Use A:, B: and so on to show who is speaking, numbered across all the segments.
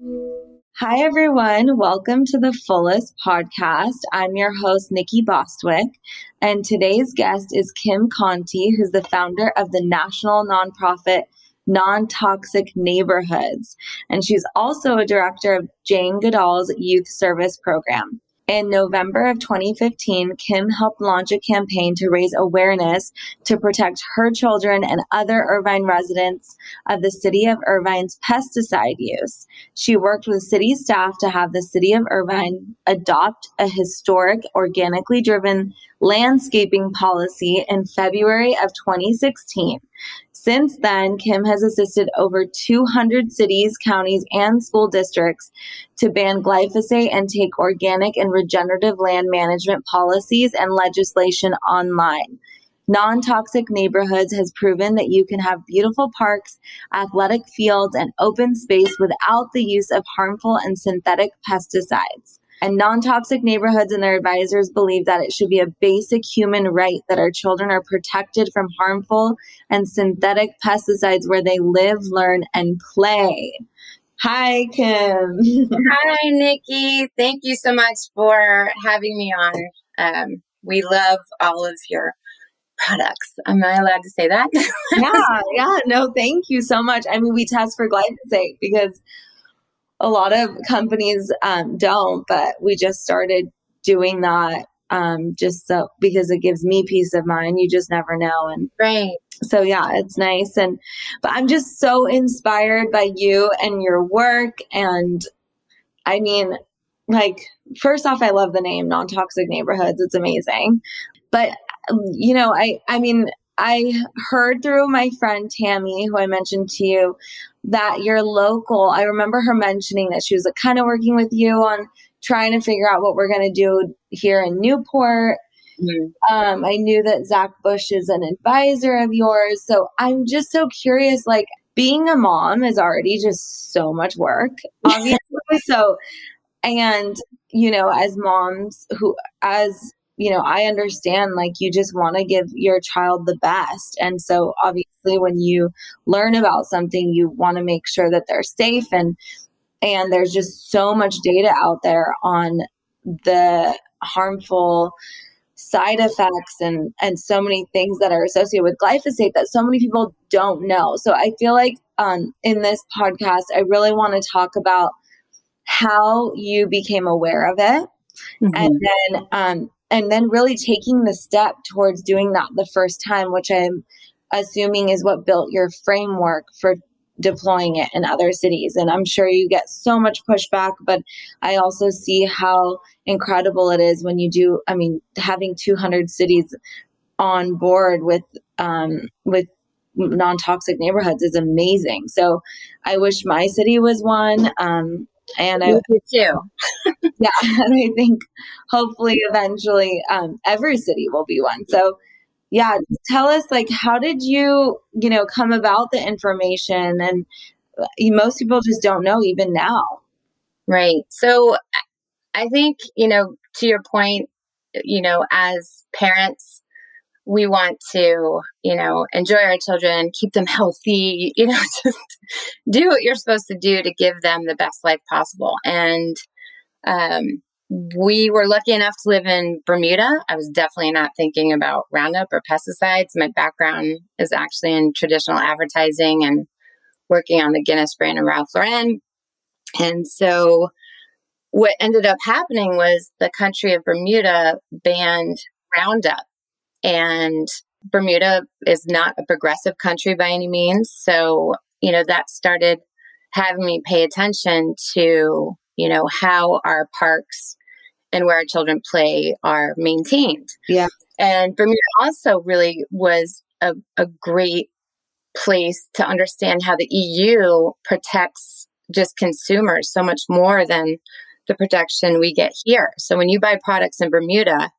A: Hi, everyone. Welcome to the Fullest podcast. I'm your host, Nikki Bostwick, and today's guest is Kim Konte, who's the founder of the national nonprofit Non Toxic Neighborhoods. And she's also a director of Jane Goodall's youth service program. In November of 2015, Kim helped launch a campaign to raise awareness to protect her children and other Irvine residents of the city of Irvine's pesticide use. She worked with city staff to have the city of Irvine adopt a historic, organically driven landscaping policy in February of 2016. Since then, Kim has assisted over 200 cities, counties, and school districts to ban glyphosate and take organic and regenerative land management policies and legislation online. Non toxic neighborhoods has proven that you can have beautiful parks, athletic fields, and open space without the use of harmful and synthetic pesticides. And non toxic neighborhoods and their advisors believe that it should be a basic human right that our children are protected from harmful and synthetic pesticides where they live, learn, and play. Hi, Kim.
B: Hi, Nikki. Thank you so much for having me on. Um, we love all of your products. Am I allowed to say that?
A: yeah, yeah. No, thank you so much. I mean, we test for glyphosate because a lot of companies um, don't, but we just started doing that um, just so because it gives me peace of mind. You just never know, and
B: right.
A: So yeah, it's nice, and but I'm just so inspired by you and your work, and I mean, like first off, I love the name non toxic neighborhoods. It's amazing, but you know, I I mean, I heard through my friend Tammy, who I mentioned to you, that you're local. I remember her mentioning that she was like, kind of working with you on trying to figure out what we're going to do here in Newport. Mm-hmm. Um, I knew that Zach Bush is an advisor of yours. So I'm just so curious, like, being a mom is already just so much work, obviously. so, and, you know, as moms who, as you know, I understand like you just want to give your child the best. And so obviously when you learn about something, you want to make sure that they're safe and and there's just so much data out there on the harmful side effects and and so many things that are associated with glyphosate that so many people don't know. So I feel like um, in this podcast, I really want to talk about how you became aware of it, mm-hmm. and then um, and then really taking the step towards doing that the first time, which I'm assuming is what built your framework for deploying it in other cities. And I'm sure you get so much pushback, but I also see how incredible it is when you do. I mean, having 200 cities on board with um, with non-toxic neighborhoods is amazing. So I wish my city was one. Um, and I
B: too. yeah,
A: and I think hopefully eventually um, every city will be one. So yeah, tell us like how did you you know come about the information and uh, most people just don't know even now.
B: Right. So I think you know to your point, you know as parents we want to, you know, enjoy our children, keep them healthy, you know, just do what you're supposed to do to give them the best life possible. And um, we were lucky enough to live in Bermuda. I was definitely not thinking about Roundup or pesticides. My background is actually in traditional advertising and working on the Guinness brand and Ralph Lauren. And so what ended up happening was the country of Bermuda banned Roundup and Bermuda is not a progressive country by any means. So, you know, that started having me pay attention to, you know, how our parks and where our children play are maintained.
A: Yeah.
B: And Bermuda also really was a, a great place to understand how the EU protects just consumers so much more than the protection we get here. So when you buy products in Bermuda,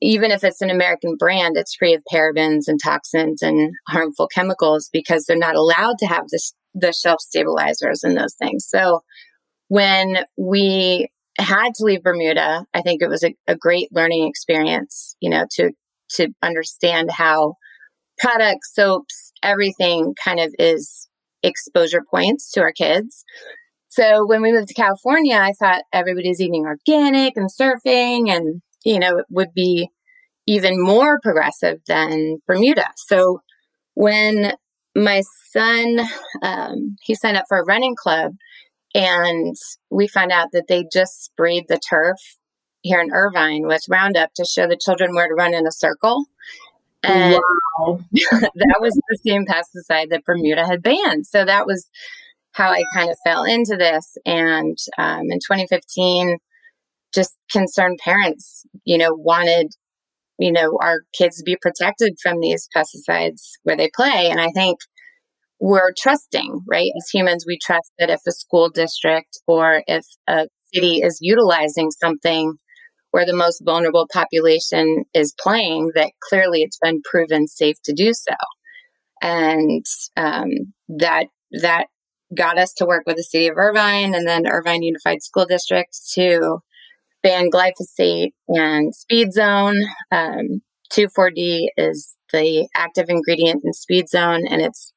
B: even if it's an American brand, it's free of parabens and toxins and harmful chemicals because they're not allowed to have this, the shelf stabilizers and those things. So when we had to leave Bermuda, I think it was a, a great learning experience, you know, to to understand how products, soaps, everything kind of is exposure points to our kids. So when we moved to California, I thought everybody's eating organic and surfing and, you know, it would be even more progressive than Bermuda. So when my son, um, he signed up for a running club and we found out that they just sprayed the turf here in Irvine with Roundup to show the children where to run in a circle. And wow. that was the same pesticide that Bermuda had banned. So that was how I kind of fell into this. And um, in 2015, just concerned parents, you know, wanted, you know, our kids to be protected from these pesticides where they play. And I think we're trusting, right? As humans, we trust that if a school district or if a city is utilizing something where the most vulnerable population is playing, that clearly it's been proven safe to do so. And um, that that got us to work with the city of Irvine and then Irvine Unified School District to ban glyphosate and speed zone. Um, 2,4-D is the active ingredient in speed zone, and it's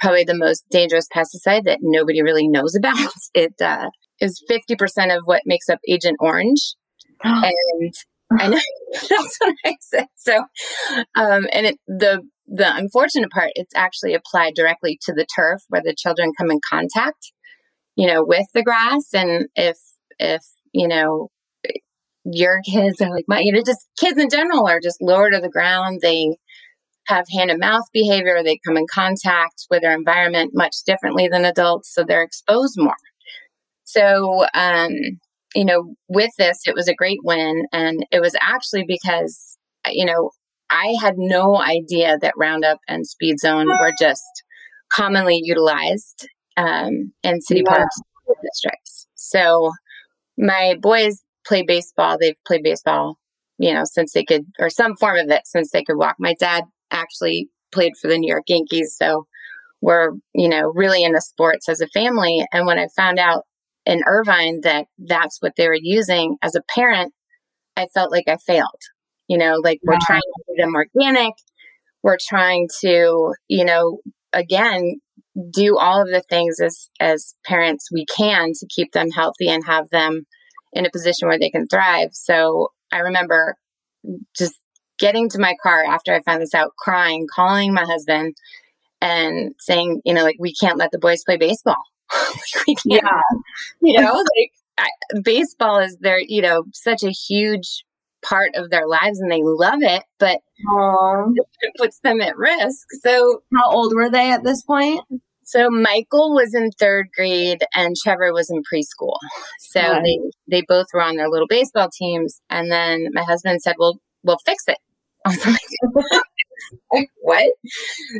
B: probably the most dangerous pesticide that nobody really knows about. It uh, is 50% of what makes up Agent Orange. and I know that's what I said. So, um, and it, the the unfortunate part, it's actually applied directly to the turf where the children come in contact, you know, with the grass. And if if you know your kids are like my, you know, just kids in general are just lower to the ground. They have hand and mouth behavior. They come in contact with their environment much differently than adults, so they're exposed more. So, um, you know, with this, it was a great win. And it was actually because, you know, I had no idea that Roundup and Speed Zone were just commonly utilized um, in city yeah. parks districts. So my boys play baseball. They've played baseball, you know, since they could, or some form of it since they could walk. My dad actually played for the New York Yankees. So we're, you know, really into sports as a family. And when I found out in Irvine that that's what they were using as a parent, I felt like I failed. You know, like we're trying to do them organic. We're trying to, you know, again, do all of the things as as parents we can to keep them healthy and have them in a position where they can thrive. So I remember just getting to my car after I found this out, crying, calling my husband and saying, you know, like, we can't let the boys play baseball. we can't, yeah. you know, like I, baseball is their, you know, such a huge part of their lives and they love it, but it puts them at risk. So,
A: how old were they at this point?
B: So Michael was in third grade and Trevor was in preschool. So they they both were on their little baseball teams. And then my husband said, "Well, we'll fix it." I was like, what?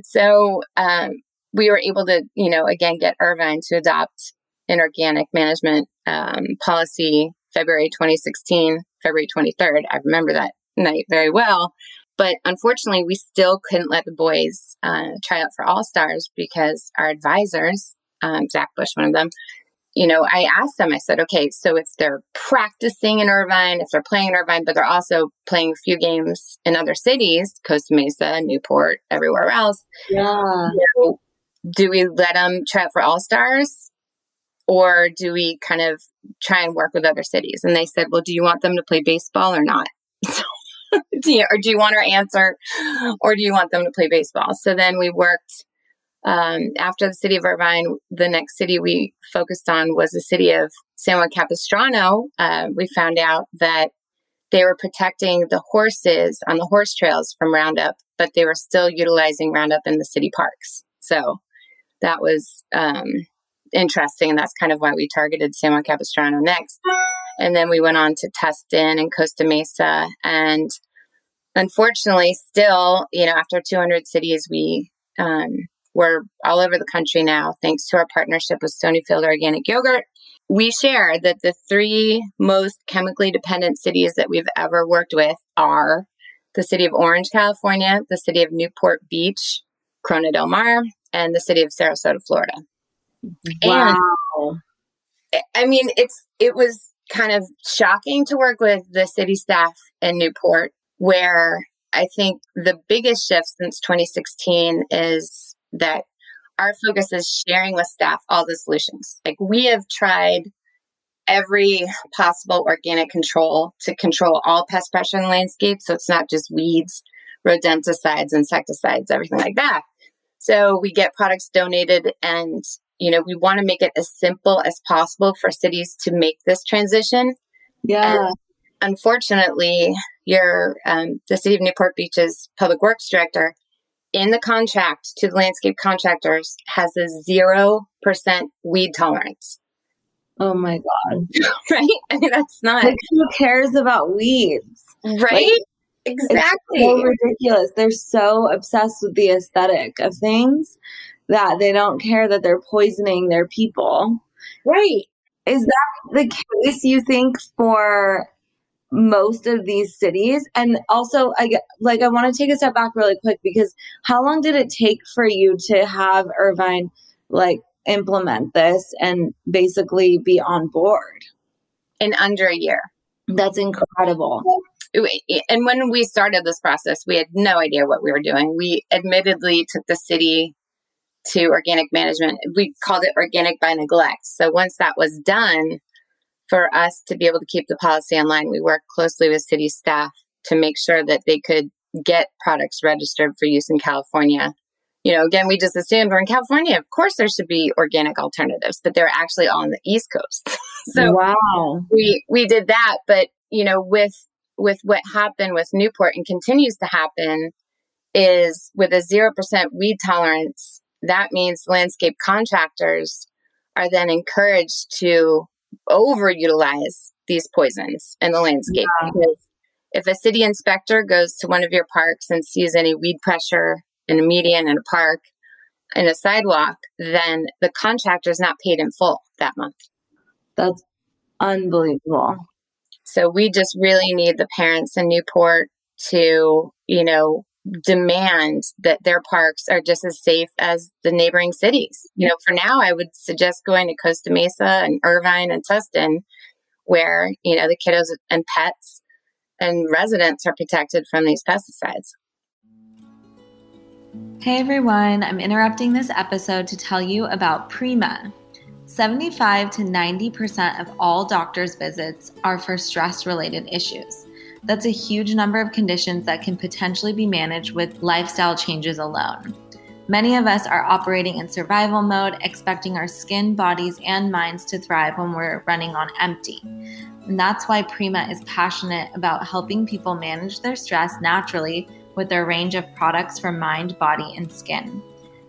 B: So um, we were able to, you know, again, get Irvine to adopt an organic management um, policy February 2016, February 23rd. I remember that night very well. But unfortunately, we still couldn't let the boys uh, try out for All Stars because our advisors, um, Zach Bush, one of them, you know, I asked them, I said, okay, so if they're practicing in Irvine, if they're playing in Irvine, but they're also playing a few games in other cities, Costa Mesa, Newport, everywhere else.
A: Yeah.
B: You know, do we let them try out for All Stars? Or do we kind of try and work with other cities? And they said, well, do you want them to play baseball or not? Do you, or do you want our answer? Or do you want them to play baseball? So then we worked um, after the city of Irvine, the next city we focused on was the city of San Juan Capistrano. Uh, we found out that they were protecting the horses on the horse trails from Roundup, but they were still utilizing Roundup in the city parks. So that was um, interesting. And that's kind of why we targeted San Juan Capistrano next. And then we went on to Tustin and Costa Mesa. And unfortunately, still, you know, after 200 cities, we um, we're all over the country now, thanks to our partnership with Stonyfield Organic Yogurt. We share that the three most chemically dependent cities that we've ever worked with are the city of Orange, California, the city of Newport Beach, Corona del Mar, and the city of Sarasota, Florida.
A: Wow.
B: And, I mean, it's it was kind of shocking to work with the city staff in Newport, where I think the biggest shift since 2016 is that our focus is sharing with staff all the solutions. Like we have tried every possible organic control to control all pest pressure in the landscape. So it's not just weeds, rodenticides, insecticides, everything like that. So we get products donated and, you know, we want to make it as simple as possible for cities to make this transition.
A: Yeah. And
B: unfortunately, your, um, the city of Newport Beach's public works director in the contract to the landscape contractors has a 0% weed tolerance.
A: Oh my God.
B: right? I mean, that's not.
A: Like, who cares about weeds?
B: Right? Like, exactly.
A: so ridiculous. They're so obsessed with the aesthetic of things that they don't care that they're poisoning their people.
B: Right.
A: Is that the case you think for most of these cities? And also i like i want to take a step back really quick because how long did it take for you to have irvine like implement this and basically be on board?
B: In under a year.
A: That's incredible.
B: And when we started this process we had no idea what we were doing. We admittedly took the city to organic management we called it organic by neglect so once that was done for us to be able to keep the policy online, we worked closely with city staff to make sure that they could get products registered for use in California. You know, again, we just assumed we're in California. Of course, there should be organic alternatives, but they're actually all on the East Coast. so
A: wow,
B: we we did that. But you know, with with what happened with Newport and continues to happen is with a zero percent weed tolerance. That means landscape contractors are then encouraged to overutilize these poisons in the landscape. Yeah. Because if a city inspector goes to one of your parks and sees any weed pressure in a median in a park, in a sidewalk, then the contractor is not paid in full that month.
A: That's unbelievable.
B: So we just really need the parents in Newport to, you know, demand that their parks are just as safe as the neighboring cities. You know, for now, I would suggest going to Costa Mesa and Irvine and Tustin, where, you know, the kiddos and pets and residents are protected from these pesticides.
C: Hey everyone, I'm interrupting this episode to tell you about Prima. 75 to 90% of all doctor's visits are for stress related issues. That's a huge number of conditions that can potentially be managed with lifestyle changes alone. Many of us are operating in survival mode, expecting our skin, bodies, and minds to thrive when we're running on empty. And that's why Prima is passionate about helping people manage their stress naturally with their range of products for mind, body, and skin.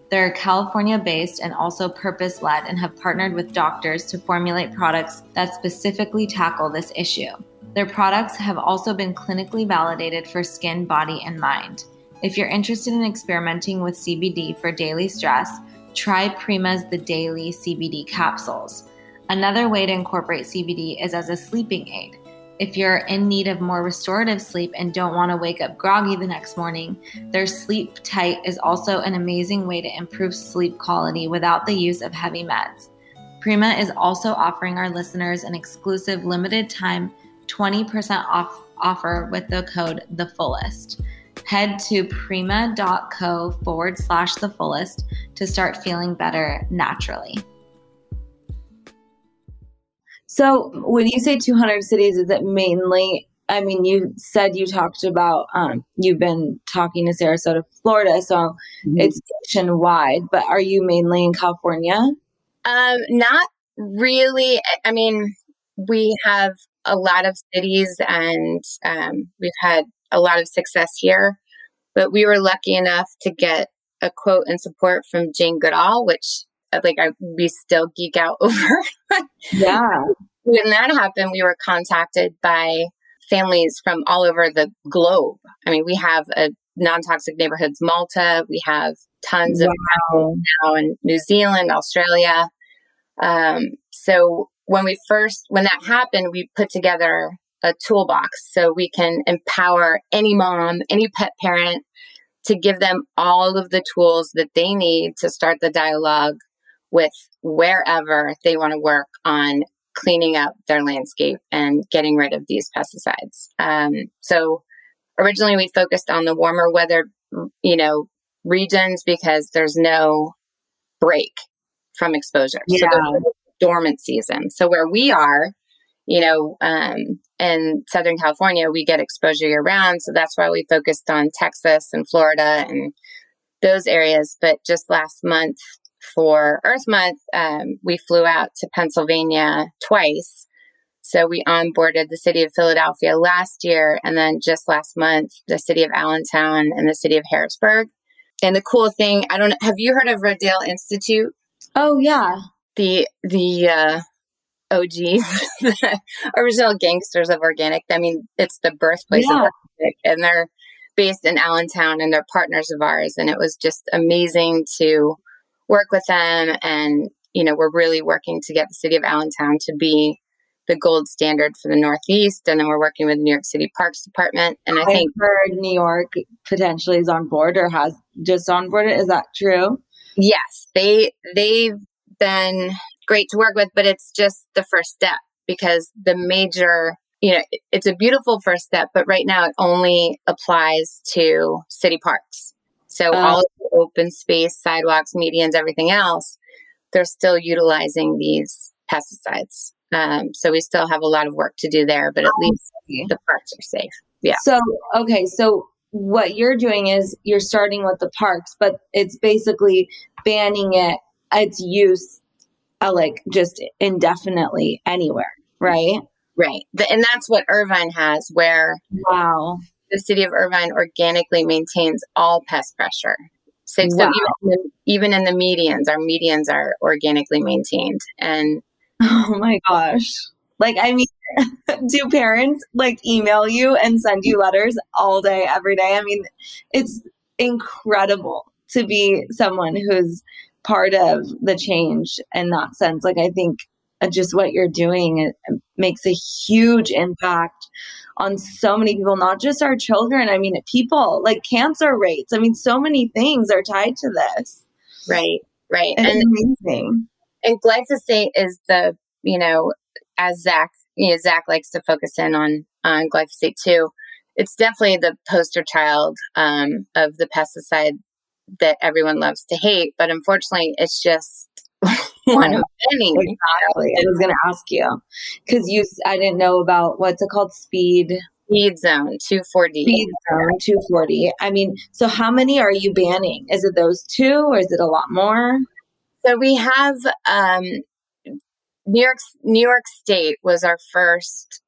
C: They're California based and also purpose led and have partnered with doctors to formulate products that specifically tackle this issue. Their products have also been clinically validated for skin, body, and mind. If you're interested in experimenting with CBD for daily stress, try Prima's The Daily CBD capsules. Another way to incorporate CBD is as a sleeping aid. If you're in need of more restorative sleep and don't want to wake up groggy the next morning, their Sleep Tight is also an amazing way to improve sleep quality without the use of heavy meds. Prima is also offering our listeners an exclusive limited time 20% off offer with the code the fullest. Head to prima.co forward slash the fullest to start feeling better naturally.
A: So, when you say 200 cities, is it mainly? I mean, you said you talked about um, you've been talking to Sarasota, Florida, so mm-hmm. it's nationwide. But are you mainly in California?
B: Um, not really. I mean, we have a lot of cities and um, we've had a lot of success here. But we were lucky enough to get a quote and support from Jane Goodall, which uh, like I we still geek out over.
A: yeah.
B: When that happened, we were contacted by families from all over the globe. I mean, we have a non-toxic neighborhoods Malta. We have tons wow. of now in New Zealand, Australia. Um, so when we first, when that happened, we put together a toolbox so we can empower any mom, any pet parent to give them all of the tools that they need to start the dialogue with wherever they want to work on cleaning up their landscape and getting rid of these pesticides. Um, so originally we focused on the warmer weather, you know, regions because there's no break from exposure.
A: Yeah.
B: So dormant season. So where we are, you know, um, in Southern California, we get exposure year round. So that's why we focused on Texas and Florida and those areas. But just last month for Earth Month, um, we flew out to Pennsylvania twice. So we onboarded the city of Philadelphia last year, and then just last month, the city of Allentown and the city of Harrisburg. And the cool thing, I don't have you heard of Rodale Institute?
A: Oh yeah.
B: The the uh, OGs, the original gangsters of organic. I mean, it's the birthplace
A: Yeah.
B: of organic, and they're based in Allentown, and they're partners of ours. And it was just amazing to work with them. And you know, we're really working to get the city of Allentown to be the gold standard for the Northeast. And then we're working with the New York City Parks Department. And I
A: I
B: think
A: heard New York potentially is on board or has just on board. Is that true?
B: Yes, they they've been great to work with, but it's just the first step because the major, you know, it's a beautiful first step, but right now it only applies to city parks. So
A: Oh.
B: all the open space, sidewalks, medians, everything else, they're still utilizing these pesticides. Um, so we still have a lot of work to do there, but at least the parks are safe. Yeah.
A: So, okay, so what you're doing is you're starting with the parks, but it's basically banning it, its use, uh, like just indefinitely anywhere, right?
B: Right. The, and that's what Irvine has, where
A: Wow.
B: the city of Irvine organically maintains all pest pressure. So, so
A: Wow.
B: even, in the, even in the medians, our medians are organically maintained. And
A: Oh my gosh. Like, I mean, do parents like email you and send you letters all day, every day? I mean, it's incredible to be someone who's part of the change in that sense. Like, I think uh, just what you're doing makes a huge impact on so many people, not just our children. I mean, people like cancer rates. I mean, so many things are tied to this.
B: right, right.
A: It's
B: And
A: amazing.
B: and glyphosate is the you know as Zach you know Zach likes to focus in on on glyphosate too. It's definitely the poster child um, of the pesticide that everyone loves to hate, but unfortunately, it's just one of many.
A: Exactly. I was going to ask you because you, I didn't know about what's it called? Speed,
B: Speed zone 240.
A: speed zone 240. I mean, so how many are you banning? Is it those two or is it a lot more?
B: So we have um, New York. New York State was our first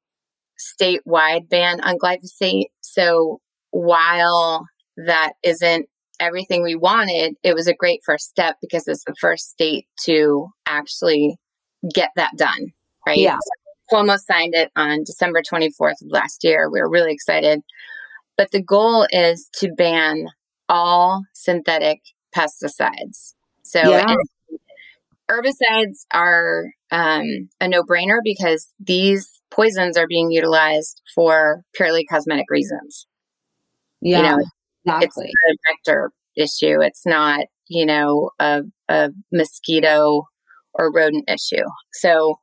B: statewide ban on glyphosate. So while that isn't everything we wanted, it was a great first step because it's the first state to actually get that done. Right?
A: Yeah.
B: So Cuomo signed it on December 24th of last year. We were really excited. But the goal is to ban all synthetic pesticides. So
A: Yeah.
B: herbicides are um, a no-brainer because these poisons are being utilized for purely cosmetic reasons.
A: Yeah,
B: You know, it's
A: exactly.
B: not a vector issue. It's not, you know, a, a mosquito or rodent issue. So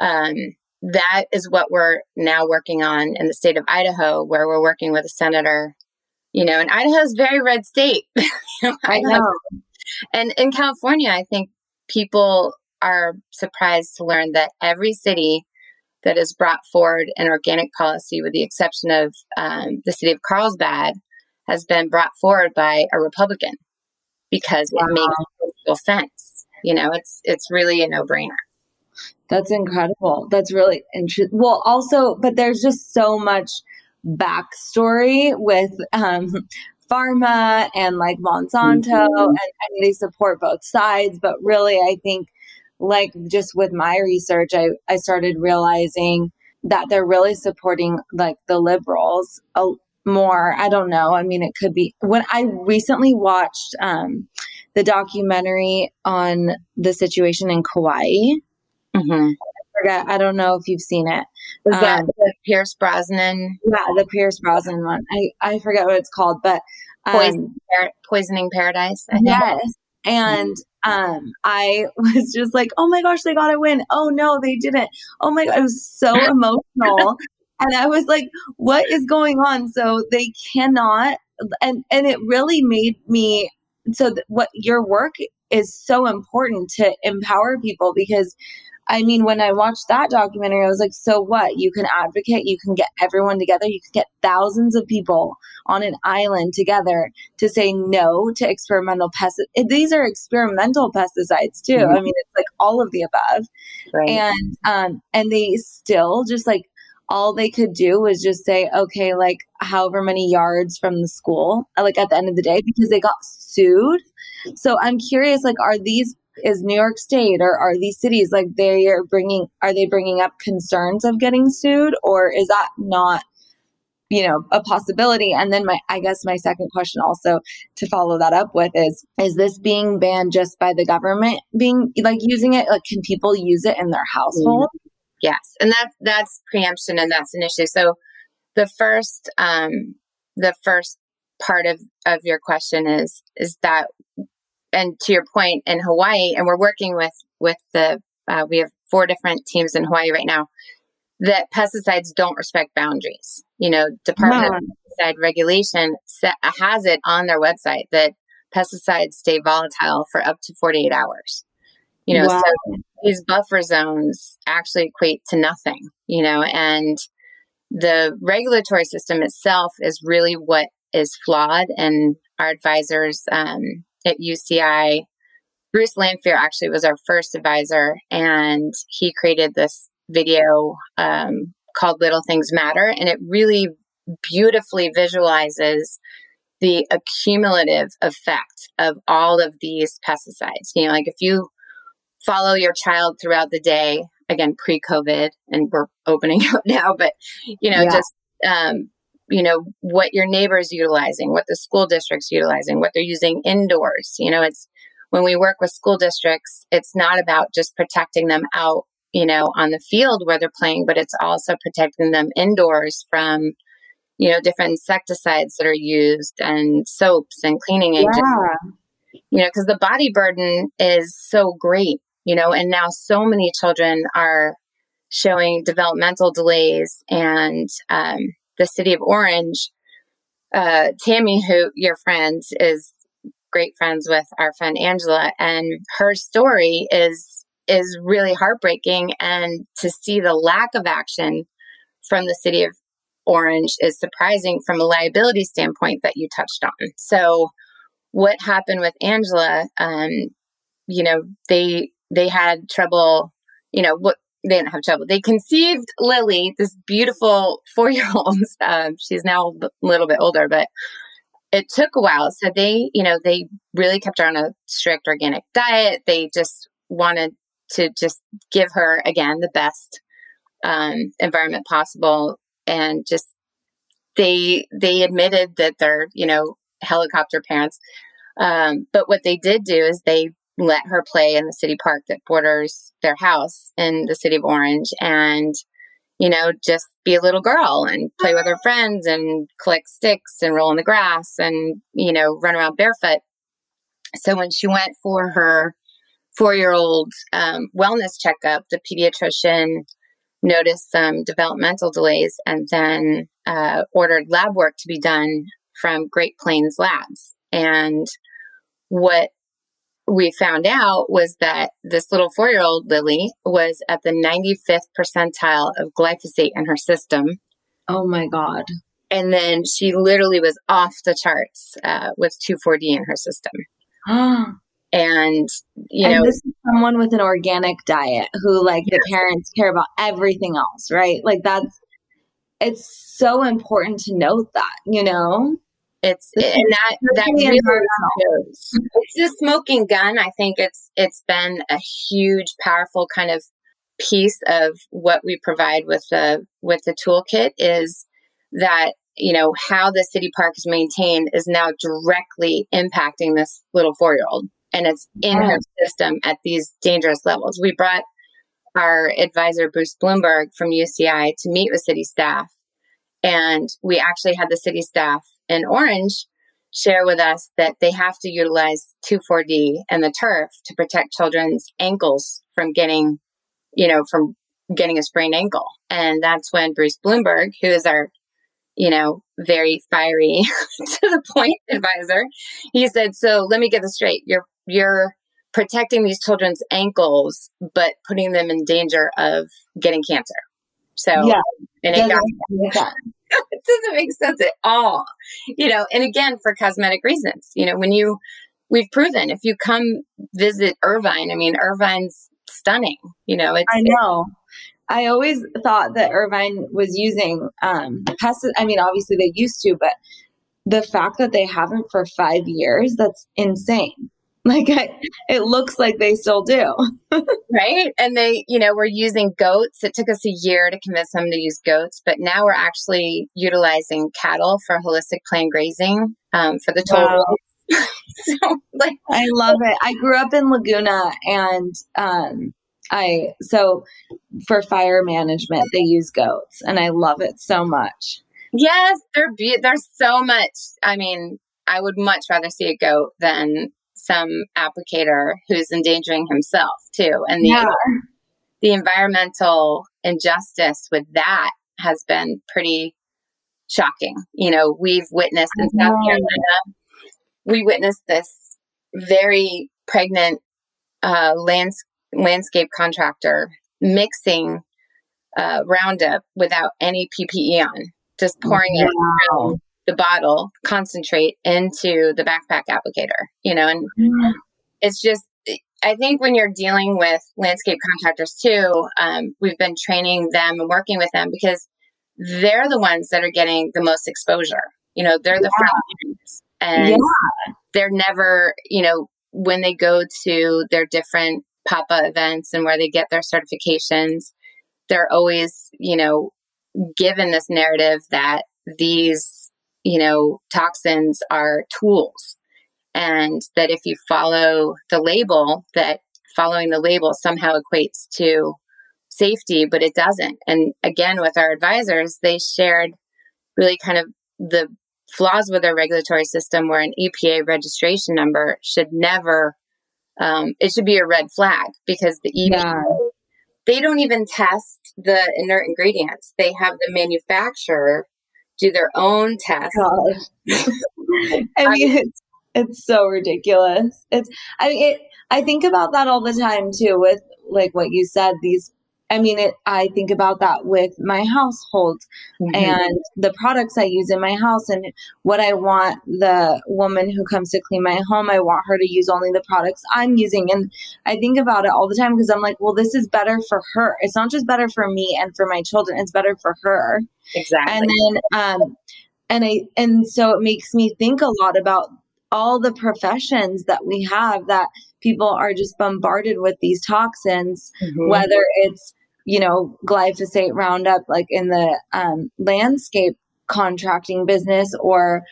B: um, that is what we're now working on in the state of Idaho, where we're working with a senator. You know, and Idaho is a very red state.
A: I know.
B: and in California, I think people are surprised to learn that every city that has brought forward an organic policy, with the exception of um, the city of Carlsbad, has been brought forward by a Republican because
A: Wow.
B: it makes political sense. You know, it's it's really a no brainer.
A: That's incredible. That's really interesting. Well, also, but there's just so much backstory with um, pharma and like Monsanto,
B: Mhm.
A: and mean, they support both sides. But really, I think, like just with my research, I I started realizing that they're really supporting like the liberals a, more. I don't know. I mean, it could be when I recently watched um, the documentary on the situation in Kauai
B: Mm-hmm.
A: forget. I don't know if you've seen it.
B: Was that
A: Um,
B: the Pierce Brosnan
A: Yeah, the Pierce Brosnan one. I, I forget what it's called, but um,
B: Poison. Par- Poisoning Paradise? I think.
A: yes. And um, I was just like, oh my gosh, they got to win. Oh no, they didn't. Oh my god, I was so emotional. And I was like, what is going on? So they cannot and and it really made me so th- what your work is so important to empower people because I mean, when I watched that documentary, I was like, so what? You can advocate, you can get everyone together, you can get thousands of people on an island together to say no to experimental pesticides. These are experimental pesticides too. Mm-hmm. I mean, it's like all of the above. Right. And um and they still just like all they could do was just say, okay, like however many yards from the school, like at the end of the day, because they got sued. So I'm curious, like, are these is New York State or are these cities like they are bringing are they bringing up concerns of getting sued or is that not you know a possibility? And then my i guess my second question also to follow that up with is is this being banned just by the government being like using it? Like can people use it in their mm-hmm. household
B: yes and that that's preemption and that's an issue so the first um the first part of of your question is is that and to your point in Hawaii, and we're working with with the uh, we have four different teams in Hawaii right now that pesticides don't respect boundaries. You know, Department of Pesticide Regulation set, has it on their website that pesticides stay volatile for up to 48 hours. You know, wow. so these buffer zones actually equate to nothing, you know, and the regulatory system itself is really what is flawed. And our advisors um, at UCI. Bruce Lanphear actually was our first advisor, and he created this video um, called Little Things Matter. And it really beautifully visualizes the accumulative effect of all of these pesticides. You know, like if you follow your child throughout the day, again, pre COVID, and we're opening up now, but, you know, yeah. just um, you know what your neighbors utilizing what the school districts utilizing what they're using indoors you know it's when we work with school districts it's not about just protecting them out you know on the field where they're playing but it's also protecting them indoors from you know different insecticides that are used and soaps and cleaning agents yeah. you know because the body burden is so great you know and now so many children are showing developmental delays and um, the city of Orange, uh, Tammy, who your friend is great friends with our friend Angela, and her story is is really heartbreaking. And to see the lack of action from the city of Orange is surprising from a liability standpoint that you touched on. So, what happened with Angela? Um, you know, they they had trouble. You know, what they didn't have trouble. They conceived Lily, this beautiful four year old. Um, she's now a little bit older, but it took a while. So they, you know, they really kept her on a strict organic diet. They just wanted to just give her again the best um, environment possible, and just they they admitted that they're you know helicopter parents. Um, but what they did do is they let her play in the city park that borders their house in the city of Orange and, you know, just be a little girl and play with her friends and collect sticks and roll in the grass and, you know, run around barefoot. So when she went for her four year old um, wellness checkup, the pediatrician noticed some developmental delays and then uh, ordered lab work to be done from Great Plains Labs. And what we found out was that this little four year old Lily was at the 95th percentile of glyphosate in her system.
A: Oh my God.
B: And then she literally was off the charts uh, with 2,4-D in her system. and, you and know,
A: this is someone with an organic diet who, like, the parents care about everything else, right? Like, that's, it's so important to note that, you know?
B: It's and that that really shows. It's a smoking gun. I think it's it's been a huge, powerful kind of piece of what we provide with the with the toolkit is that you know how the city park is maintained is now directly impacting this little four year old and it's in her system at these dangerous levels. We brought our advisor Bruce Blumberg from UCI to meet with city staff and we actually had the city staff in Orange share with us that they have to utilize 2,4-D and the turf to protect children's ankles from getting, you know, from getting a sprained ankle. And that's when Bruce Blumberg, who is our, you know, very fiery to the point advisor, he said, "So let me get this straight. You're you're protecting these children's ankles, but putting them in danger of getting cancer. So,
A: Yeah.
B: and it got. it doesn't make sense at all. You know, and again, for cosmetic reasons, you know, when you, we've proven if you come visit Irvine, I mean, Irvine's stunning, you know, it's,
A: I know. I always thought that Irvine was using um pesticides. I mean, obviously they used to, but the fact that they haven't for five years, that's insane. Like, I, it looks like they still do.
B: right. And they, you know, we're using goats. It took us a year to convince them to use goats, but now we're actually utilizing cattle for holistic plant grazing um, for the total.
A: Wow.
B: so, like,
A: I love it. I grew up in Laguna and um I so for fire management they use goats and I love it so much.
B: yes, they're be- there's so much. I mean, I would much rather see a goat than some applicator who's endangering himself too. And the
A: Yeah.
B: the environmental injustice with that has been pretty shocking. You know, we've witnessed in South. Carolina, we witnessed this very pregnant uh, lands- landscape contractor mixing uh, Roundup without any PPE on, just pouring it
A: Wow.
B: from the bottle, concentrate into the backpack applicator, you know, and it's just i think when you're dealing with landscape contractors too um, we've been training them and working with them because they're the ones that are getting the most exposure. You know they're the front lines and
A: Yeah.
B: they're never you know when they go to their different papa events and where they get their certifications they're always you know given this narrative that these you know toxins are tools. And that if you follow the label that following the label somehow equates to safety but it doesn't. And again with our advisors they shared really kind of the flaws with our regulatory system where an epa registration number should never um, it should be a red flag because the epa
A: Yeah.
B: they don't even test the inert ingredients. They have the manufacturer do their own test
A: Gosh. I mean, it's, it's so ridiculous. It's, I mean, it, I think about that all the time too, with like what you said, these, I mean, it, I think about that with my household
B: Mhm.
A: and the products I use in my house and what I want the woman who comes to clean my home, I want her to use only the products I'm using. And I think about it all the time because I'm like, well, this is better for her. It's not just better for me and for my children, it's better for her
B: exactly
A: and then um and i and so it makes me think a lot about all the professions that we have that people are just bombarded with these toxins
B: Mhm.
A: whether it's you know glyphosate roundup like in the um, landscape contracting business or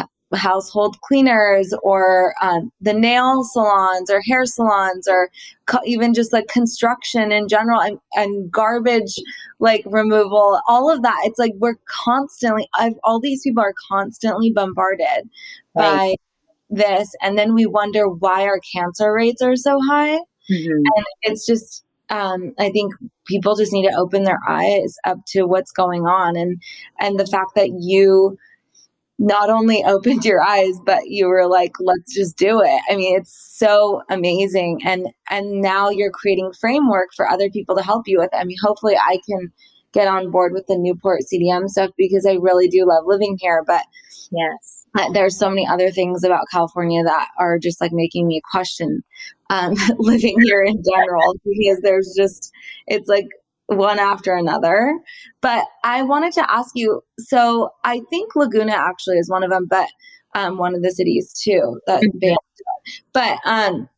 A: h- household cleaners or um, the nail salons or hair salons or co- even just like construction in general and, and garbage like removal all of that. It's like we're constantly I've, all these people are constantly bombarded by this and then we wonder why our cancer rates are so high.
B: Mhm.
A: it's just um, i think people just need to open their eyes up to what's going on. And and the fact that you not only opened your eyes but you were like let's just do it. I mean it's so amazing. And and now you're creating framework for other people to help you with i mean hopefully i can get on board with the newport cdm stuff because i really do love living here but
B: yes
A: there's so many other things about California that are just like making me question um, living here in general because there's just it's like one after another. But I wanted to ask you. So I think Laguna actually is one of them, but um, one of the cities too that
B: Mhm.
A: banned. But um,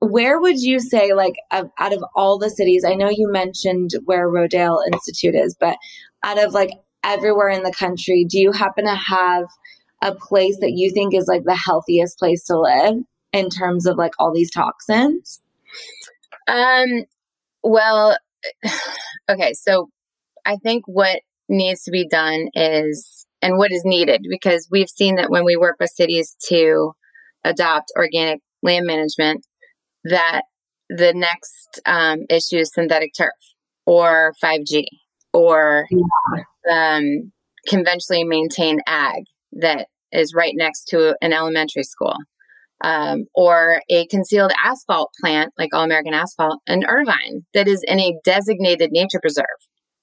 A: where would you say, like, out of all the cities? I know you mentioned where Rodale Institute is, but out of like everywhere in the country, do you happen to have a place that you think is like the healthiest place to live in terms of like all these toxins?
B: Um, well, okay, so I think what needs to be done is, and what is needed, because we've seen that when we work with cities to adopt organic land management, that the next um, issue is synthetic turf or 5G or um, conventionally maintained ag that is right next to an elementary school. um, or a concealed asphalt plant like All American Asphalt in Irvine that is in a designated nature preserve.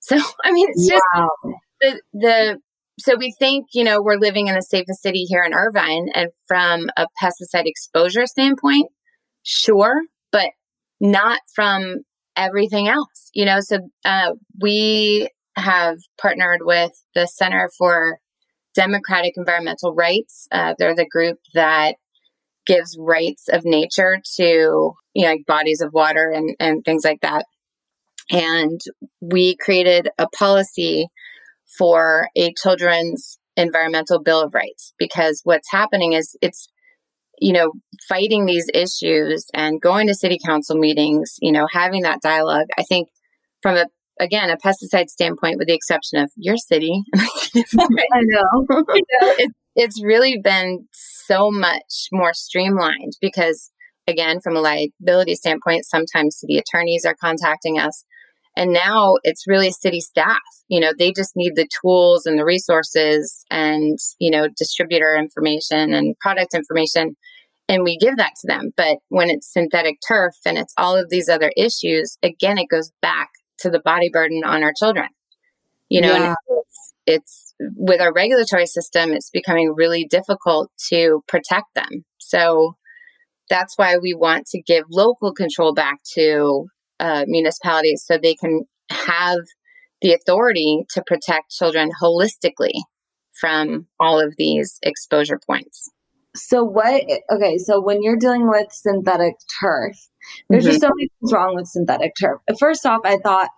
B: So, I mean, it's just wow. the, the, so we think, you know, we're living in the safest city here in Irvine. And from a pesticide exposure standpoint, sure, but not from everything else, you know. So uh, we have partnered with the Center for Democratic Environmental Rights. Uh, they're the group that gives rights of nature to you know like bodies of water and, and things like that and we created a policy for a children's environmental bill of rights because what's happening is it's you know fighting these issues and going to city council meetings you know having that dialogue i think from a again a pesticide standpoint with the exception of your city.
A: I know, you know
B: it, it's really been so much more streamlined because again from a liability standpoint sometimes city attorneys are contacting us. And now it's really city staff. You know they just need the tools and the resources and you know distributor information and product information and we give that to them. But when it's synthetic turf and it's all of these other issues again it goes back to the body burden on our children you know yeah. it's, it's with our regulatory system it's becoming really difficult to protect them so that's why we want to give local control back to uh, municipalities so they can have the authority to protect children holistically from all of these exposure points.
A: So what okay, so when you're dealing with synthetic turf, there's mm-hmm. just so many things wrong with synthetic turf. First off, I thought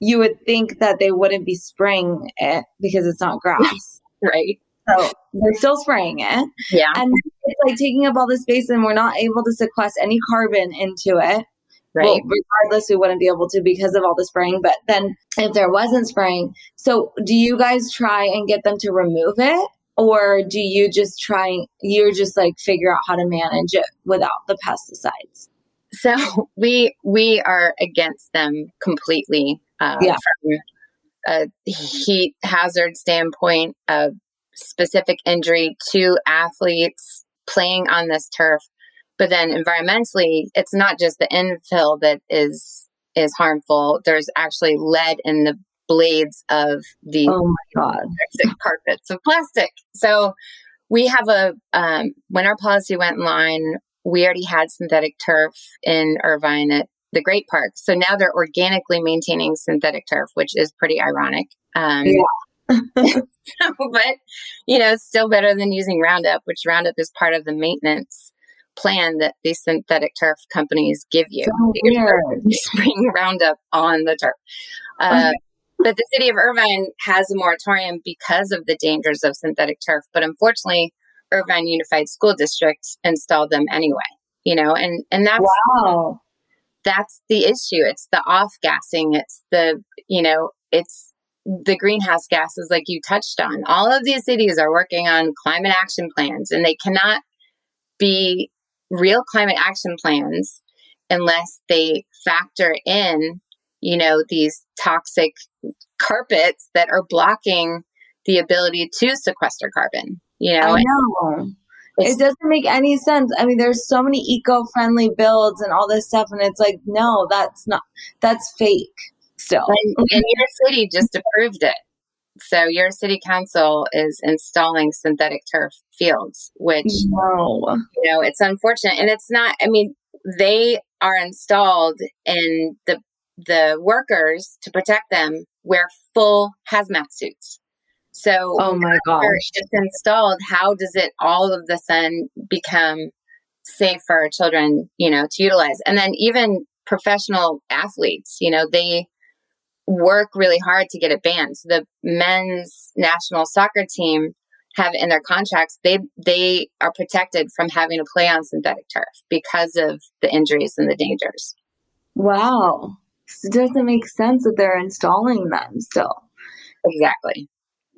A: you would think that they wouldn't be spraying it because it's not grass.
B: right.
A: So they're still spraying it.
B: Yeah.
A: And it's like taking up all the space and we're not able to sequester any carbon into it.
B: Right. Well,
A: regardless, we wouldn't be able to because of all the spraying. But then if there wasn't spraying, so do you guys try and get them to remove it? Or do you just try, you're just like figure out how to manage it without the pesticides?
B: So we we are against them completely. Uh, yeah. From a heat hazard standpoint, a specific injury to athletes playing on this turf but then environmentally, it's not just the infill that is is harmful. There's actually lead in the blades of the
A: oh my god
B: carpets of plastic. So we have a um, when our policy went in line, we already had synthetic turf in Irvine at the Great Park. So now they're organically maintaining synthetic turf, which is pretty ironic. Um, yeah. but you know, still better than using Roundup, which Roundup is part of the maintenance plan that these synthetic turf companies give you.
A: So weird.
B: Spring Roundup on the turf. Uh, but the city of Irvine has a moratorium because of the dangers of synthetic turf. But unfortunately, Irvine Unified School District installed them anyway. You know, and and that's
A: wow.
B: That's the issue. It's the off gassing. It's the you know it's the greenhouse gases like you touched on. All of these cities are working on climate action plans, and they cannot be real climate action plans unless they factor in, you know, these toxic carpets that are blocking the ability to sequester carbon. You know,
A: I know. It doesn't make any sense. I mean, there's so many eco-friendly builds and all this stuff, and it's like, no, that's not. That's fake. Still,
B: and, and your city just approved it. So your city council is installing synthetic turf fields, which
A: no.
B: you know it's unfortunate, and it's not. I mean, they are installed, and the the workers to protect them wear full hazmat suits. So,
A: oh my gosh,
B: it's installed. How does it all of the sudden become safe for our children? You know, to utilize, and then even professional athletes. You know, they work really hard to get it banned. So the men's national soccer team have in their contracts they they are protected from having to play on synthetic turf because of the injuries and the dangers.
A: Wow. It doesn't make sense that they're installing them still.
B: Exactly.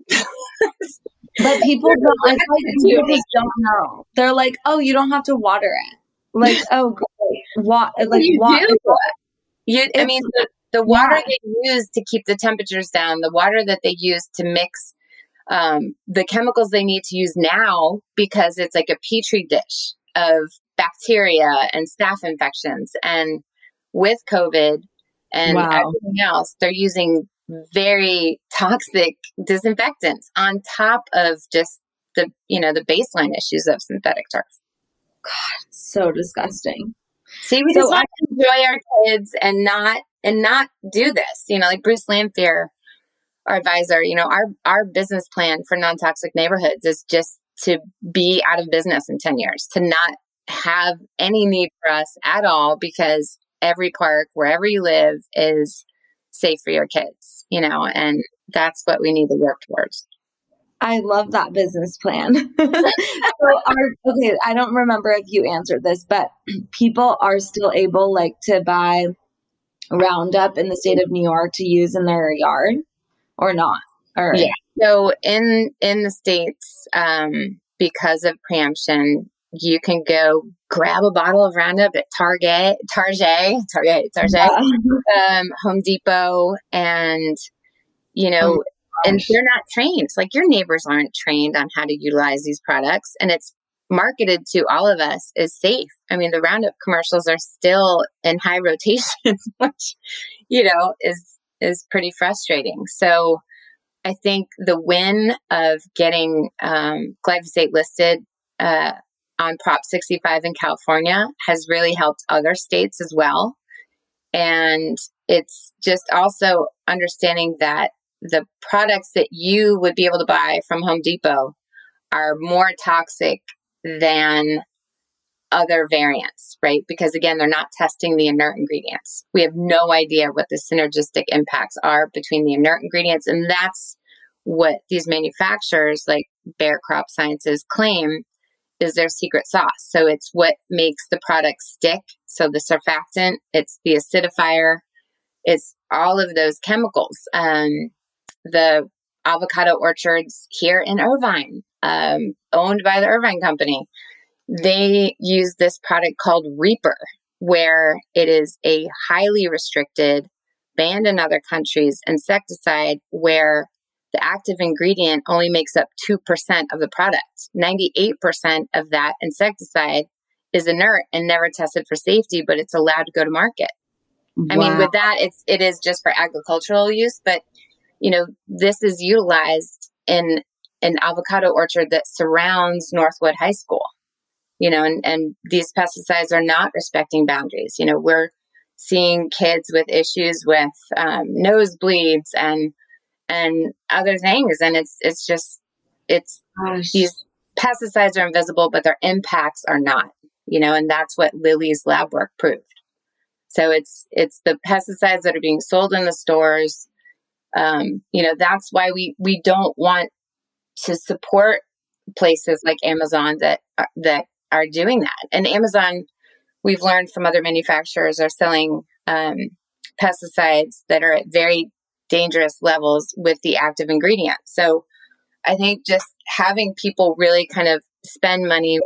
A: But people don't, like, people don't know. They're like, oh, you don't have to water it. Like, oh, great. Wa- like,
B: you
A: water.
B: You, I mean, the, the water yeah. they use to keep the temperatures down, the water that they use to mix um, the chemicals they need to use now because it's like a petri dish of bacteria and staph infections. And with COVID and wow. everything else, they're using very toxic disinfectants on top of just the you know the baseline issues of synthetic turf.
A: God, so disgusting.
B: See, we so just want to enjoy our kids and not and not do this. You know, like Bruce Lanphear, our advisor. You know, our our business plan for non toxic neighborhoods is just to be out of business in ten years, to not have any need for us at all, because every park, wherever you live, is safe for your kids. You know, and that's what we need to work towards.
A: I love that business plan. so our, okay, I don't remember if you answered this, but people are still able like to buy Roundup in the state of New York to use in their yard or not? Or
B: yeah. So in in the states, um, because of preemption, you can go grab a bottle of Roundup at Target, Target, Target, Target, yeah. um, Home Depot, and you know, oh and they're not trained. Like your neighbors aren't trained on how to utilize these products, and it's marketed to all of us as safe. I mean, the Roundup commercials are still in high rotation, which you know is is pretty frustrating. So. I think the win of getting um, glyphosate listed uh, on Prop 65 in California has really helped other states as well. And it's just also understanding that the products that you would be able to buy from Home Depot are more toxic than other variants, right? Because again, they're not testing the inert ingredients. We have no idea what the synergistic impacts are between the inert ingredients. And that's what these manufacturers like Bayer Crop Sciences claim is their secret sauce. So it's what makes the product stick. So the surfactant, it's the acidifier, it's all of those chemicals. Um, the avocado orchards here in Irvine, um, owned by the Irvine Company, they use this product called Reaper, where it is a highly restricted, banned in other countries insecticide where the active ingredient only makes up 2% of the product. 98% of that insecticide is inert and never tested for safety, but it's allowed to go to market. Wow. I mean, with that, it's it is just for agricultural use, but you know, this is utilized in an avocado orchard that surrounds Northwood High School. You know, and, and these pesticides are not respecting boundaries. You know, we're seeing kids with issues with um, nosebleeds and and other things, and it's it's just it's Gosh. these pesticides are invisible, but their impacts are not. You know, and that's what Lily's lab work proved. So it's it's the pesticides that are being sold in the stores um, you know that's why we we don't want to support places like Amazon that are, that are doing that. And Amazon, we've learned from other manufacturers, are selling um, pesticides that are at very dangerous levels with the active ingredient. So I think just having people really kind of spend money,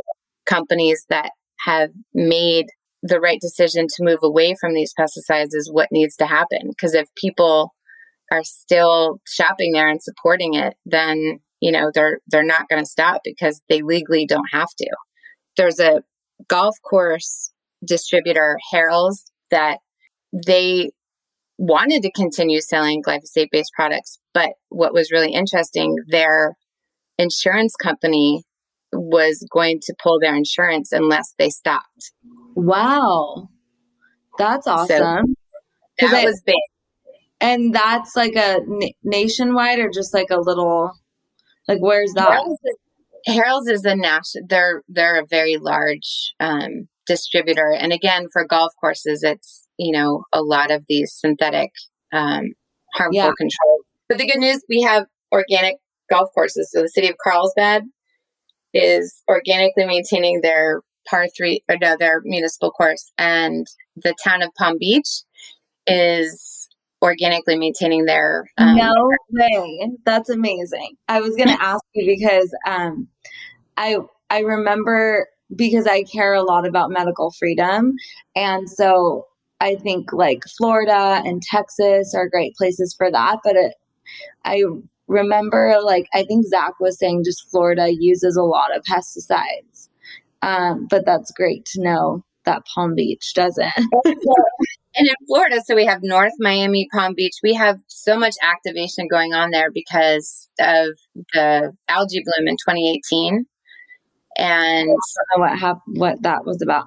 B: companies that have made the right decision to move away from these pesticides is what needs to happen. Because if people are still shopping there and supporting it, then you know they're they're not going to stop because they legally don't have to. There's a golf course distributor, Harrell's, that they wanted to continue selling glyphosate based products, but what was really interesting, their insurance company was going to pull their insurance unless they stopped.
A: Wow. That's awesome.
B: So that was big.
A: And that's like a na- nationwide or just like a little, like where's that?
B: Harrell's is a national. They're they're a very large um, distributor, and again for golf courses, it's you know a lot of these synthetic um, harmful yeah. controls. But the good news, we have organic golf courses. So the city of Carlsbad is organically maintaining their par three or no, their municipal course, and the town of Palm Beach is organically maintaining their
A: um, no way that's amazing i was going to ask you because um, i i remember because i care a lot about medical freedom and so i think like florida and texas are great places for that but it, i remember like i think zach was saying just florida uses a lot of pesticides Um, but that's great to know that Palm Beach doesn't.
B: and in Florida, so we have North Miami, Palm Beach. We have so much activation going on there because of the algae bloom in 2018. And
A: what happened, what that was about.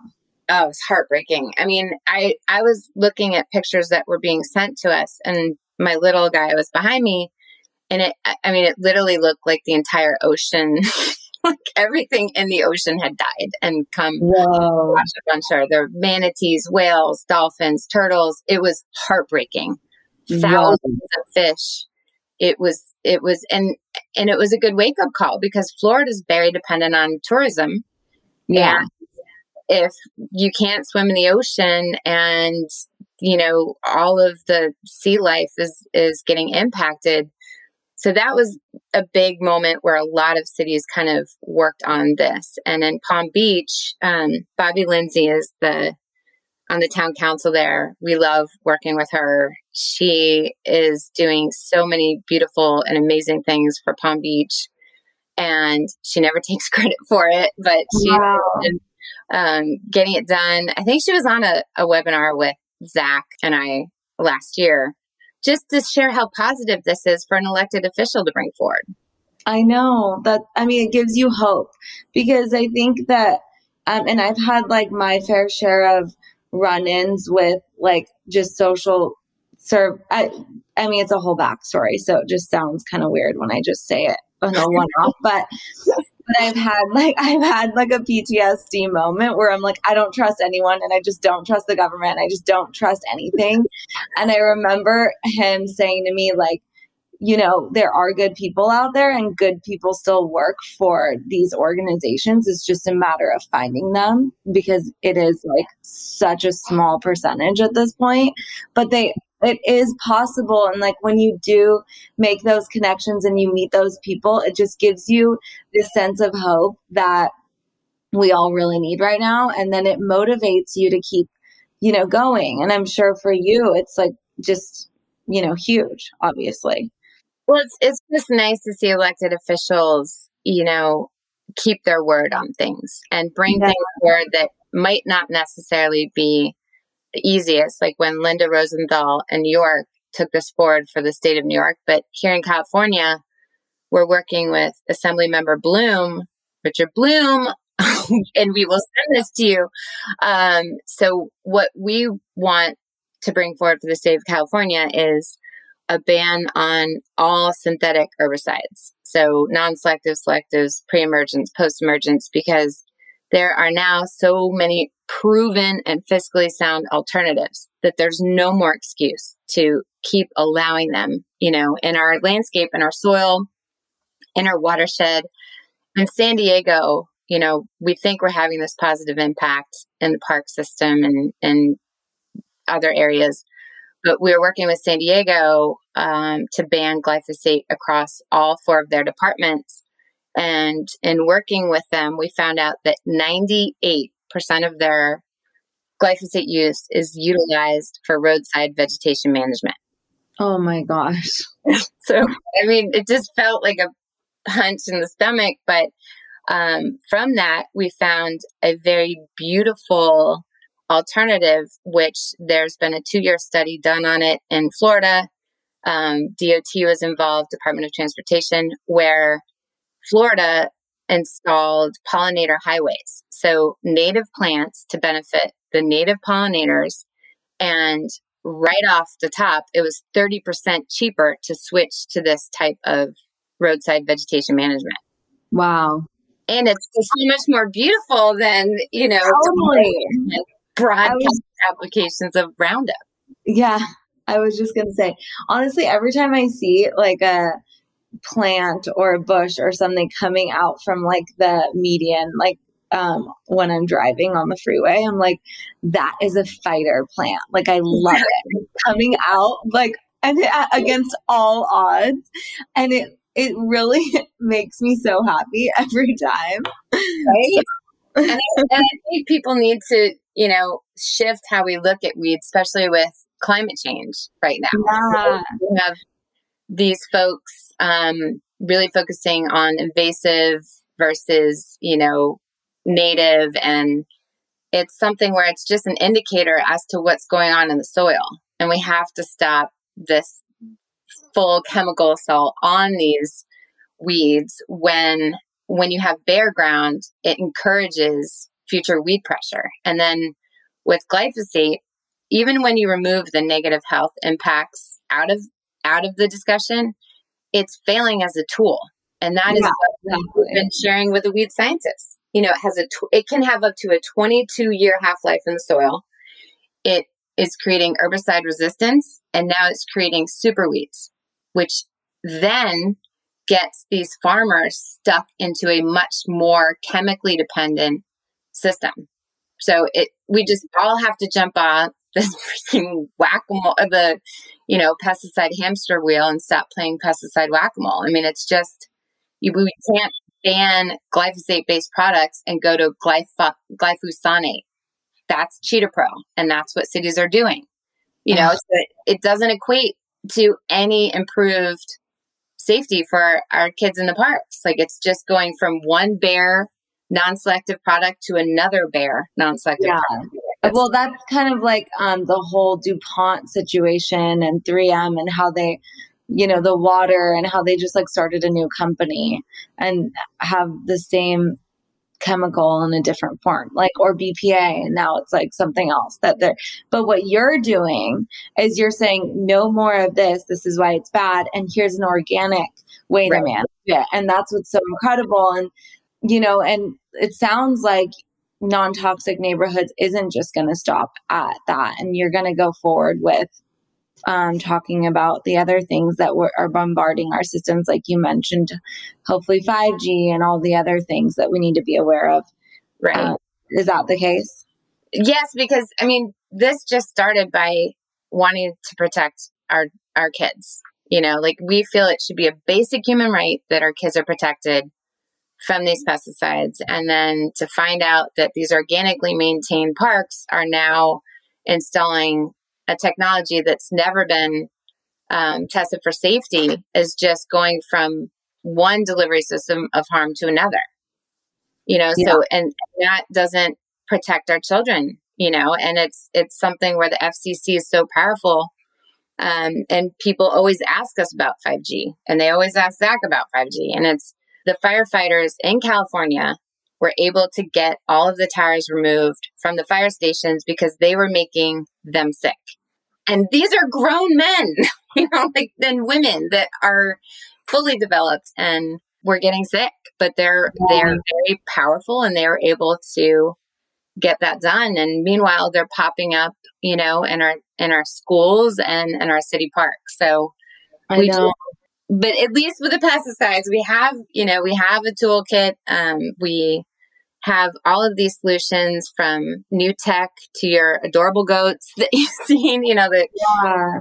B: Oh, it's heartbreaking. I mean, I I was looking at pictures that were being sent to us, and my little guy was behind me, and it. I mean, it literally looked like the entire ocean like everything in the ocean had died and come
A: Whoa.
B: washed up on shore. There manatees, whales, dolphins, turtles. It was heartbreaking. Thousands Whoa. of fish. It was it was and and it was a good wake up call because Florida is very dependent on tourism.
A: Yeah.
B: And if you can't swim in the ocean and you know all of the sea life is is getting impacted so that was a big moment where a lot of cities kind of worked on this. And in Palm Beach, um, Bobbie Lindsay is the on the town council there. We love working with her. She is doing so many beautiful and amazing things for Palm Beach, and she never takes credit for it, but she's wow. um, getting it done. I think she was on a, a webinar with Zach and I last year just to share how positive this is for an elected official to bring forward.
A: I know that, I mean, it gives you hope because I think that, um, and I've had like my fair share of run ins with like just social serve. I, I mean, it's a whole backstory. So it just sounds kind of weird when I just say it on a one off, but but I've had like I've had like a PTSD moment where I'm like I don't trust anyone and I just don't trust the government. I just don't trust anything. And I remember him saying to me like you know, there are good people out there and good people still work for these organizations. It's just a matter of finding them because it is like such a small percentage at this point. But they it is possible and like when you do make those connections and you meet those people it just gives you this sense of hope that we all really need right now and then it motivates you to keep you know going and i'm sure for you it's like just you know huge obviously
B: well it's it's just nice to see elected officials you know keep their word on things and bring yeah. things forward that might not necessarily be the easiest, like when Linda Rosenthal in New York took this forward for the state of New York. But here in California, we're working with Assembly Member Bloom, Richard Bloom, and we will send this to you. Um, so, what we want to bring forward for the state of California is a ban on all synthetic herbicides. So, non selective, selectives, pre emergence, post emergence, because there are now so many proven and fiscally sound alternatives that there's no more excuse to keep allowing them, you know, in our landscape, in our soil, in our watershed. In San Diego, you know, we think we're having this positive impact in the park system and, and other areas. But we're working with San Diego um, to ban glyphosate across all four of their departments and in working with them, we found out that 98% of their glyphosate use is utilized for roadside vegetation management.
A: Oh my gosh.
B: so, I mean, it just felt like a punch in the stomach. But um, from that, we found a very beautiful alternative, which there's been a two year study done on it in Florida. Um, DOT was involved, Department of Transportation, where Florida installed pollinator highways. So, native plants to benefit the native pollinators. And right off the top, it was 30% cheaper to switch to this type of roadside vegetation management.
A: Wow.
B: And it's so much more beautiful than, you know,
A: totally.
B: broad was, applications of Roundup.
A: Yeah. I was just going to say, honestly, every time I see like a, plant or a bush or something coming out from like the median, like um, when I'm driving on the freeway, I'm like, that is a fighter plant. Like I love it coming out like and against all odds, and it it really makes me so happy every time.
B: Right. and, I, and I think people need to, you know, shift how we look at weeds, especially with climate change right now.
A: Yeah.
B: We have these folks um, really focusing on invasive versus, you know, native and it's something where it's just an indicator as to what's going on in the soil. And we have to stop this full chemical assault on these weeds when when you have bare ground, it encourages future weed pressure. And then with glyphosate, even when you remove the negative health impacts out of out of the discussion, it's failing as a tool. And that yeah, is what exactly. we've been sharing with the weed scientists. You know, it has a tw- it can have up to a 22 year half life in the soil. It is creating herbicide resistance, and now it's creating super weeds, which then gets these farmers stuck into a much more chemically dependent system. So it we just all have to jump off this freaking whack-a-mole the you know pesticide hamster wheel and stop playing pesticide whack-a-mole. I mean it's just you, we can't ban glyphosate based products and go to glyph- glyphosate. That's Cheetah Pro and that's what cities are doing. You know, so it doesn't equate to any improved safety for our kids in the parks. Like it's just going from one Bayer non-selective product to another Bayer non-selective yeah. product.
A: Well, that's kind of like um, the whole DuPont situation and 3M and how they, you know, the water and how they just like started a new company and have the same chemical in a different form, like or BPA, and now it's like something else that they're. But what you're doing is you're saying no more of this. This is why it's bad, and here's an organic way right. to manage it, and that's what's so incredible. And you know, and it sounds like non-toxic neighborhoods isn't just going to stop at that, and you're going to go forward with um, talking about the other things that were, are bombarding our systems, like you mentioned, hopefully 5G and all the other things that we need to be aware of.
B: Right. Uh,
A: is that the case?
B: Yes, because I mean, this just started by wanting to protect our our kids. You know, like we feel it should be a basic human right that our kids are protected from these pesticides. And then to find out that these organically maintained parks are now installing a technology that's never been um, tested for safety is just going from one delivery system of harm to another. You know, yeah. so and that doesn't protect our children. You know, and it's it's something where the FCC is so powerful. Um, and people always ask us about 5G, and they always ask Zach about 5G. And it's the firefighters in California were able to get all of the tires removed from the fire stations because they were making them sick. And these are grown men, you know, like then women that are fully developed and we're getting sick, but they're yeah. they're very powerful and they're able to get that done. And meanwhile, they're popping up, you know, in our in our schools and in our city parks. So
A: I we know.
B: Do, but at least with the pesticides, we have, you know, we have a toolkit. Um, we have all of these solutions from new tech to your adorable goats that you've seen, you know, that yeah.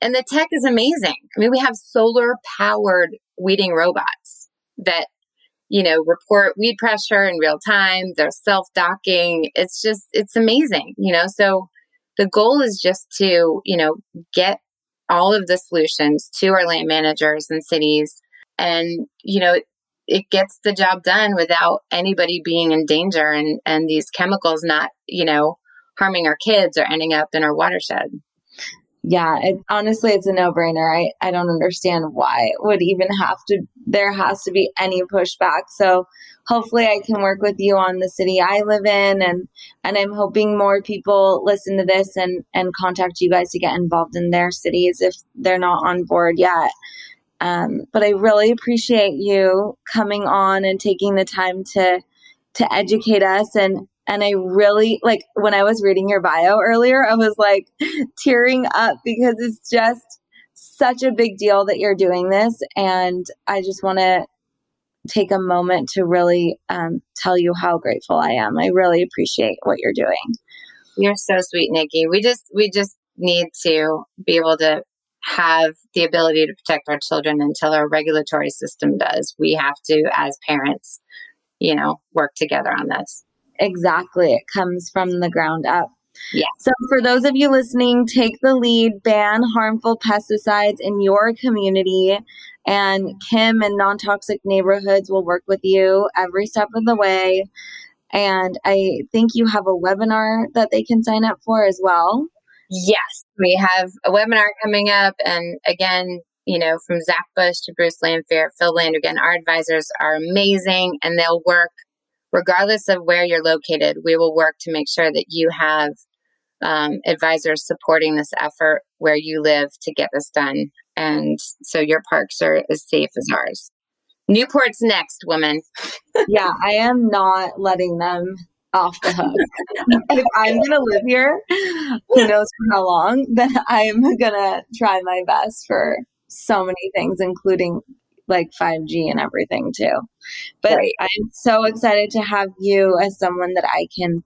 B: and the tech is amazing. I mean, we have solar powered weeding robots that, you know, report weed pressure in real time. They're self docking. It's just, it's amazing, you know. So the goal is just to, you know, get all of the solutions to our land managers and cities. And, you know, it gets the job done without anybody being in danger and and these chemicals not you know harming our kids or ending up in our watershed
A: yeah it, honestly it's a no-brainer. I, I don't understand why it would even have to there has to be any pushback. So hopefully i can work with you on the city i live in and and i'm hoping more people listen to this and and contact you guys to get involved in their cities if they're not on board yet. Um, but I really appreciate you coming on and taking the time to to educate us and and I really like when I was reading your bio earlier, I was like tearing up because it's just such a big deal that you're doing this. And I just want to take a moment to really um, tell you how grateful I am. I really appreciate what you're doing.
B: You're so sweet, Nikki. We just we just need to be able to have the ability to protect our children until our regulatory system does. We have to, as parents, you know, work together on this.
A: Exactly. It comes from the ground up.
B: Yeah.
A: So, for those of you listening, take the lead, ban harmful pesticides in your community, and Kim and Non Toxic Neighborhoods will work with you every step of the way. And I think you have a webinar that they can sign up for as well.
B: Yes, we have a webinar coming up. And again, you know, from Zach Bush to Bruce Lanphear, Phil Landrigan, our advisors are amazing and they'll work regardless of where you're located. We will work to make sure that you have um, advisors supporting this effort where you live to get this done. And so your parks are as safe as ours. Newport's next, woman.
A: yeah, I am not letting them off the hook. if I'm going to live here, who knows for how long, then I'm going to try my best for so many things, including like 5G and everything too. But right. I'm so excited to have you as someone that I can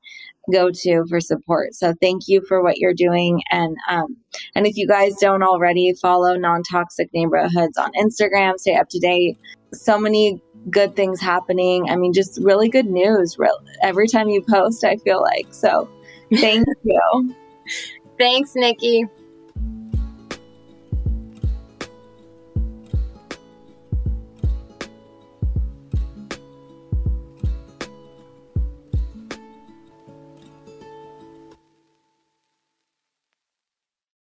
A: go to for support. So thank you for what you're doing. And um, and if you guys don't already follow non toxic neighborhoods on Instagram, stay up to date. So many good things happening. I mean, just really good news. Real, every time you post, I feel like so. Thank you.
B: Thanks, Nikki.